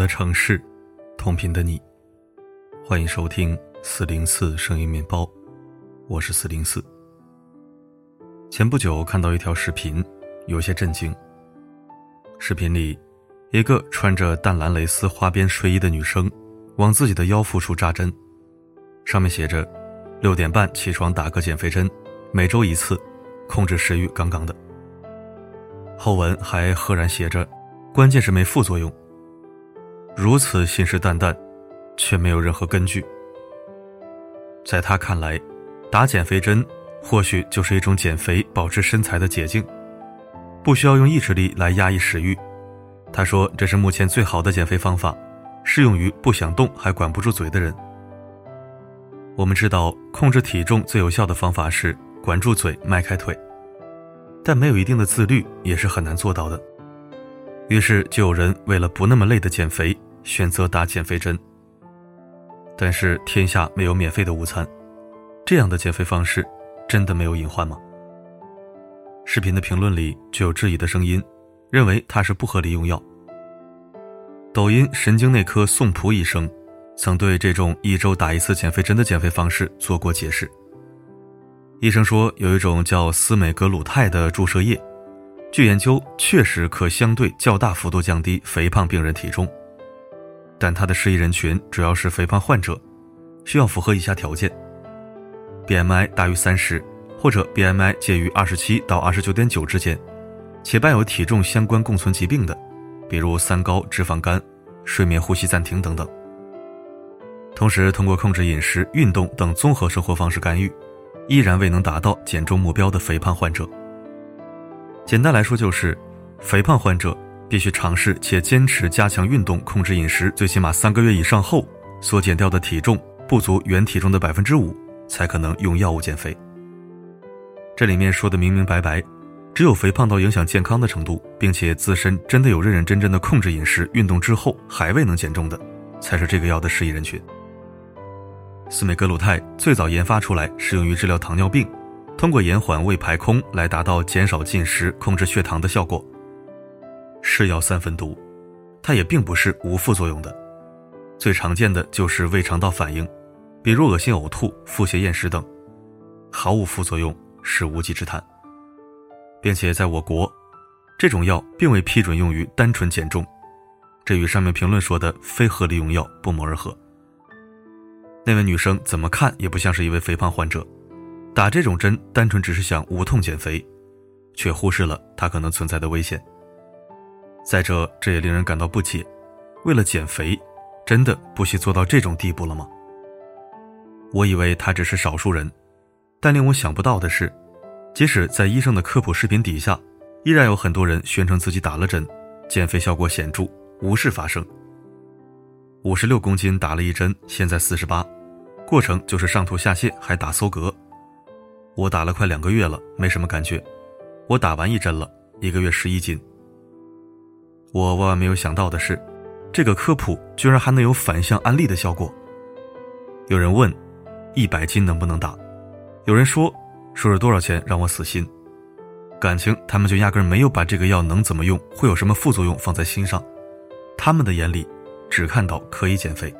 的城市，同频的你，欢迎收听四零四声音面包，我是四零四。前不久看到一条视频，有些震惊。视频里，一个穿着淡蓝蕾丝花边睡衣的女生，往自己的腰腹处扎针，上面写着：“六点半起床打个减肥针，每周一次，控制食欲杠杠的。”后文还赫然写着：“关键是没副作用。”如此信誓旦旦，却没有任何根据。在他看来，打减肥针或许就是一种减肥、保持身材的捷径，不需要用意志力来压抑食欲。他说这是目前最好的减肥方法，适用于不想动还管不住嘴的人。我们知道，控制体重最有效的方法是管住嘴、迈开腿，但没有一定的自律也是很难做到的。于是就有人为了不那么累的减肥。选择打减肥针，但是天下没有免费的午餐，这样的减肥方式真的没有隐患吗？视频的评论里就有质疑的声音，认为它是不合理用药。抖音神经内科宋普医生曾对这种一周打一次减肥针的减肥方式做过解释。医生说，有一种叫司美格鲁肽的注射液，据研究确实可相对较大幅度降低肥胖病人体重。但它的适宜人群主要是肥胖患者，需要符合以下条件：BMI 大于三十，或者 BMI 介于二十七到二十九点九之间，且伴有体重相关共存疾病的，比如三高、脂肪肝、睡眠呼吸暂停等等。同时，通过控制饮食、运动等综合生活方式干预，依然未能达到减重目标的肥胖患者。简单来说，就是肥胖患者。必须尝试且坚持加强运动、控制饮食，最起码三个月以上后，所减掉的体重不足原体重的百分之五，才可能用药物减肥。这里面说的明明白白，只有肥胖到影响健康的程度，并且自身真的有认认真真的控制饮食、运动之后还未能减重的，才是这个药的适宜人群。司美格鲁肽最早研发出来适用于治疗糖尿病，通过延缓胃排空来达到减少进食、控制血糖的效果。是药三分毒，它也并不是无副作用的。最常见的就是胃肠道反应，比如恶心、呕吐、腹泻、厌食等，毫无副作用是无稽之谈。并且在我国，这种药并未批准用于单纯减重，这与上面评论说的非合理用药不谋而合。那位女生怎么看也不像是一位肥胖患者，打这种针单纯只是想无痛减肥，却忽视了它可能存在的危险。再者，这也令人感到不解：为了减肥，真的不惜做到这种地步了吗？我以为他只是少数人，但令我想不到的是，即使在医生的科普视频底下，依然有很多人宣称自己打了针，减肥效果显著，无事发生。五十六公斤打了一针，现在四十八，过程就是上吐下泻，还打搜嗝。我打了快两个月了，没什么感觉。我打完一针了，一个月十一斤。我万万没有想到的是，这个科普居然还能有反向安利的效果。有人问，一百斤能不能打？有人说，说是多少钱让我死心。感情他们就压根没有把这个药能怎么用，会有什么副作用放在心上。他们的眼里，只看到可以减肥。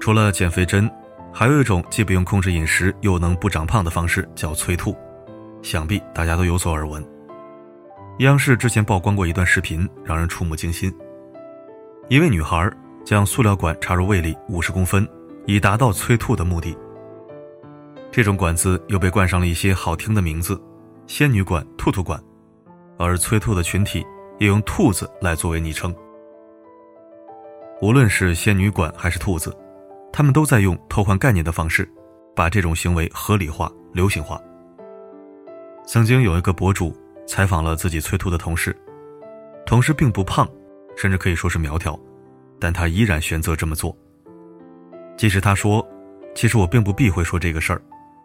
除了减肥针，还有一种既不用控制饮食又能不长胖的方式，叫催吐。想必大家都有所耳闻。央视之前曝光过一段视频，让人触目惊心。一位女孩将塑料管插入胃里五十公分，以达到催吐的目的。这种管子又被冠上了一些好听的名字，仙女管、兔兔管，而催吐的群体也用兔子来作为昵称。无论是仙女管还是兔子，他们都在用偷换概念的方式，把这种行为合理化、流行化。曾经有一个博主。采访了自己催吐的同事，同事并不胖，甚至可以说是苗条，但他依然选择这么做。即使他说：“其实我并不避讳说这个事儿，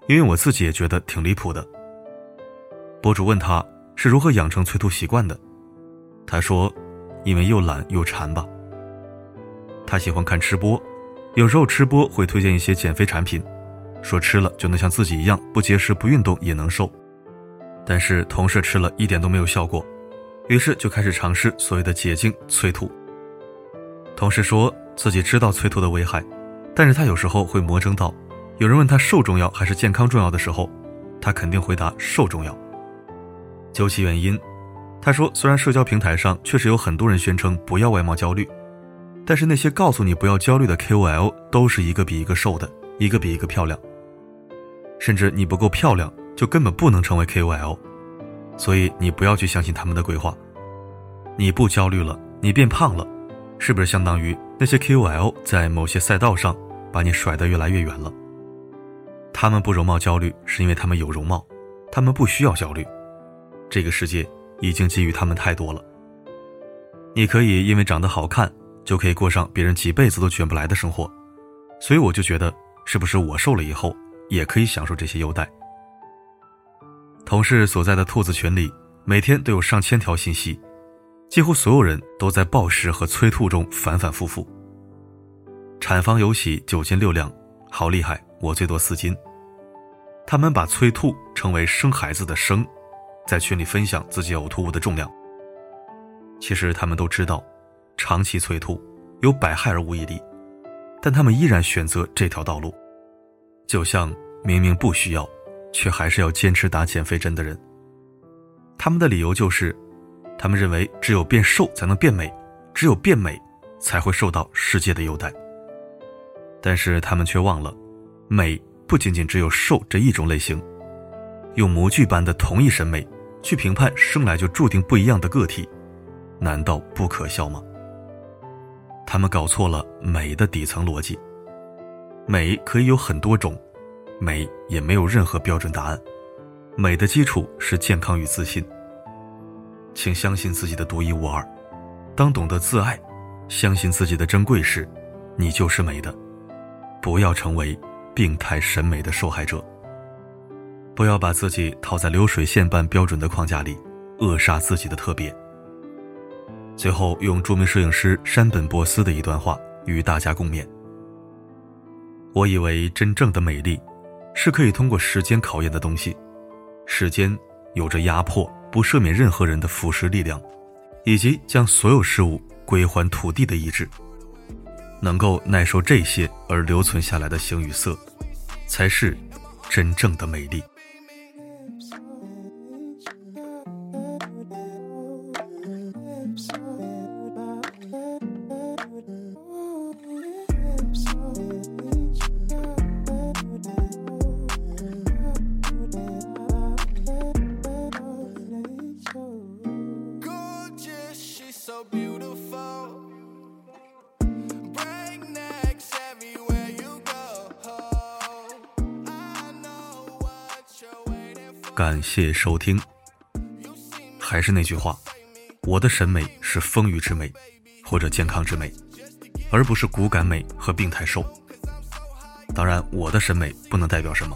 因为我自己也觉得挺离谱的。”博主问他是如何养成催吐习惯的，他说：“因为又懒又馋吧。”他喜欢看吃播，有时候吃播会推荐一些减肥产品，说吃了就能像自己一样不节食不运动也能瘦。但是同事吃了一点都没有效果，于是就开始尝试所谓的捷径催吐，同事说自己知道催吐的危害，但是他有时候会魔怔到，有人问他瘦重要还是健康重要的时候，他肯定回答瘦重要。究其原因，他说虽然社交平台上确实有很多人宣称不要外貌焦虑，但是那些告诉你不要焦虑的 KOL 都是一个比一个瘦的，一个比一个漂亮，甚至你不够漂亮就根本不能成为 KOL，所以你不要去相信他们的鬼话。你不焦虑了，你变胖了。是不是相当于那些 KOL 在某些赛道上把你甩得越来越远了？他们不容貌焦虑，是因为他们有容貌，他们不需要焦虑。这个世界已经给予他们太多了。你可以因为长得好看，就可以过上别人几辈子都卷不来的生活。所以我就觉得，是不是我瘦了以后也可以享受这些优待？同事所在的兔子群里，每天都有上千条信息。几乎所有人都在暴食和催吐中反反复复。产房有喜，九斤六两，好厉害！我最多四斤。他们把催吐称为生孩子的生，在群里分享自己呕吐物的重量。其实他们都知道，长期催吐有百害而无一利，但他们依然选择这条道路，就像明明不需要，却还是要坚持打减肥针的人。他们的理由就是。他们认为只有变瘦才能变美，只有变美才会受到世界的优待。但是他们却忘了，美不仅仅只有瘦这一种类型。用模具般的同一审美去评判生来就注定不一样的个体，难道不可笑吗？他们搞错了美的底层逻辑。美可以有很多种，美也没有任何标准答案。美的基础是健康与自信。请相信自己的独一无二。当懂得自爱，相信自己的珍贵时，你就是美的。不要成为病态审美的受害者。不要把自己套在流水线般标准的框架里，扼杀自己的特别。最后，用著名摄影师山本博斯的一段话与大家共勉：我以为真正的美丽，是可以通过时间考验的东西。时间有着压迫。不赦免任何人的腐蚀力量，以及将所有事物归还土地的意志，能够耐受这些而留存下来的形与色，才是真正的美丽。感谢收听。还是那句话，我的审美是丰腴之美，或者健康之美，而不是骨感美和病态瘦。当然，我的审美不能代表什么，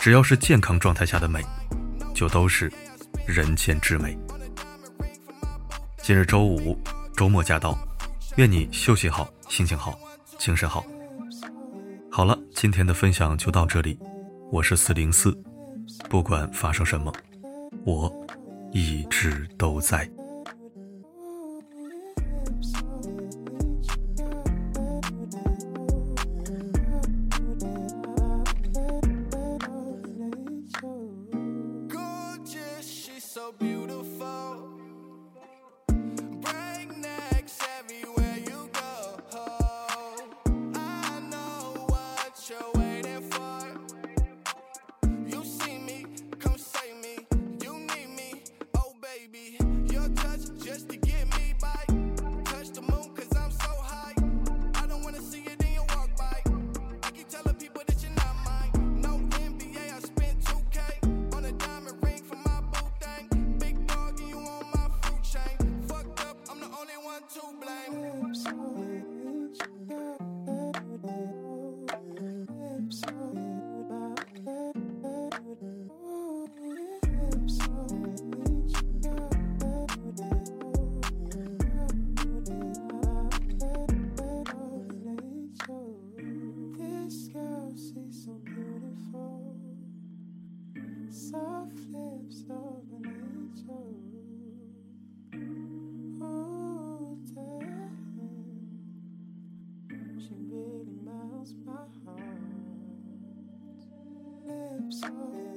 只要是健康状态下的美，就都是人间至美。今日周五，周末驾到，愿你休息好，心情好，精神好。好了，今天的分享就到这里，我是四零四。不管发生什么，我一直都在。oh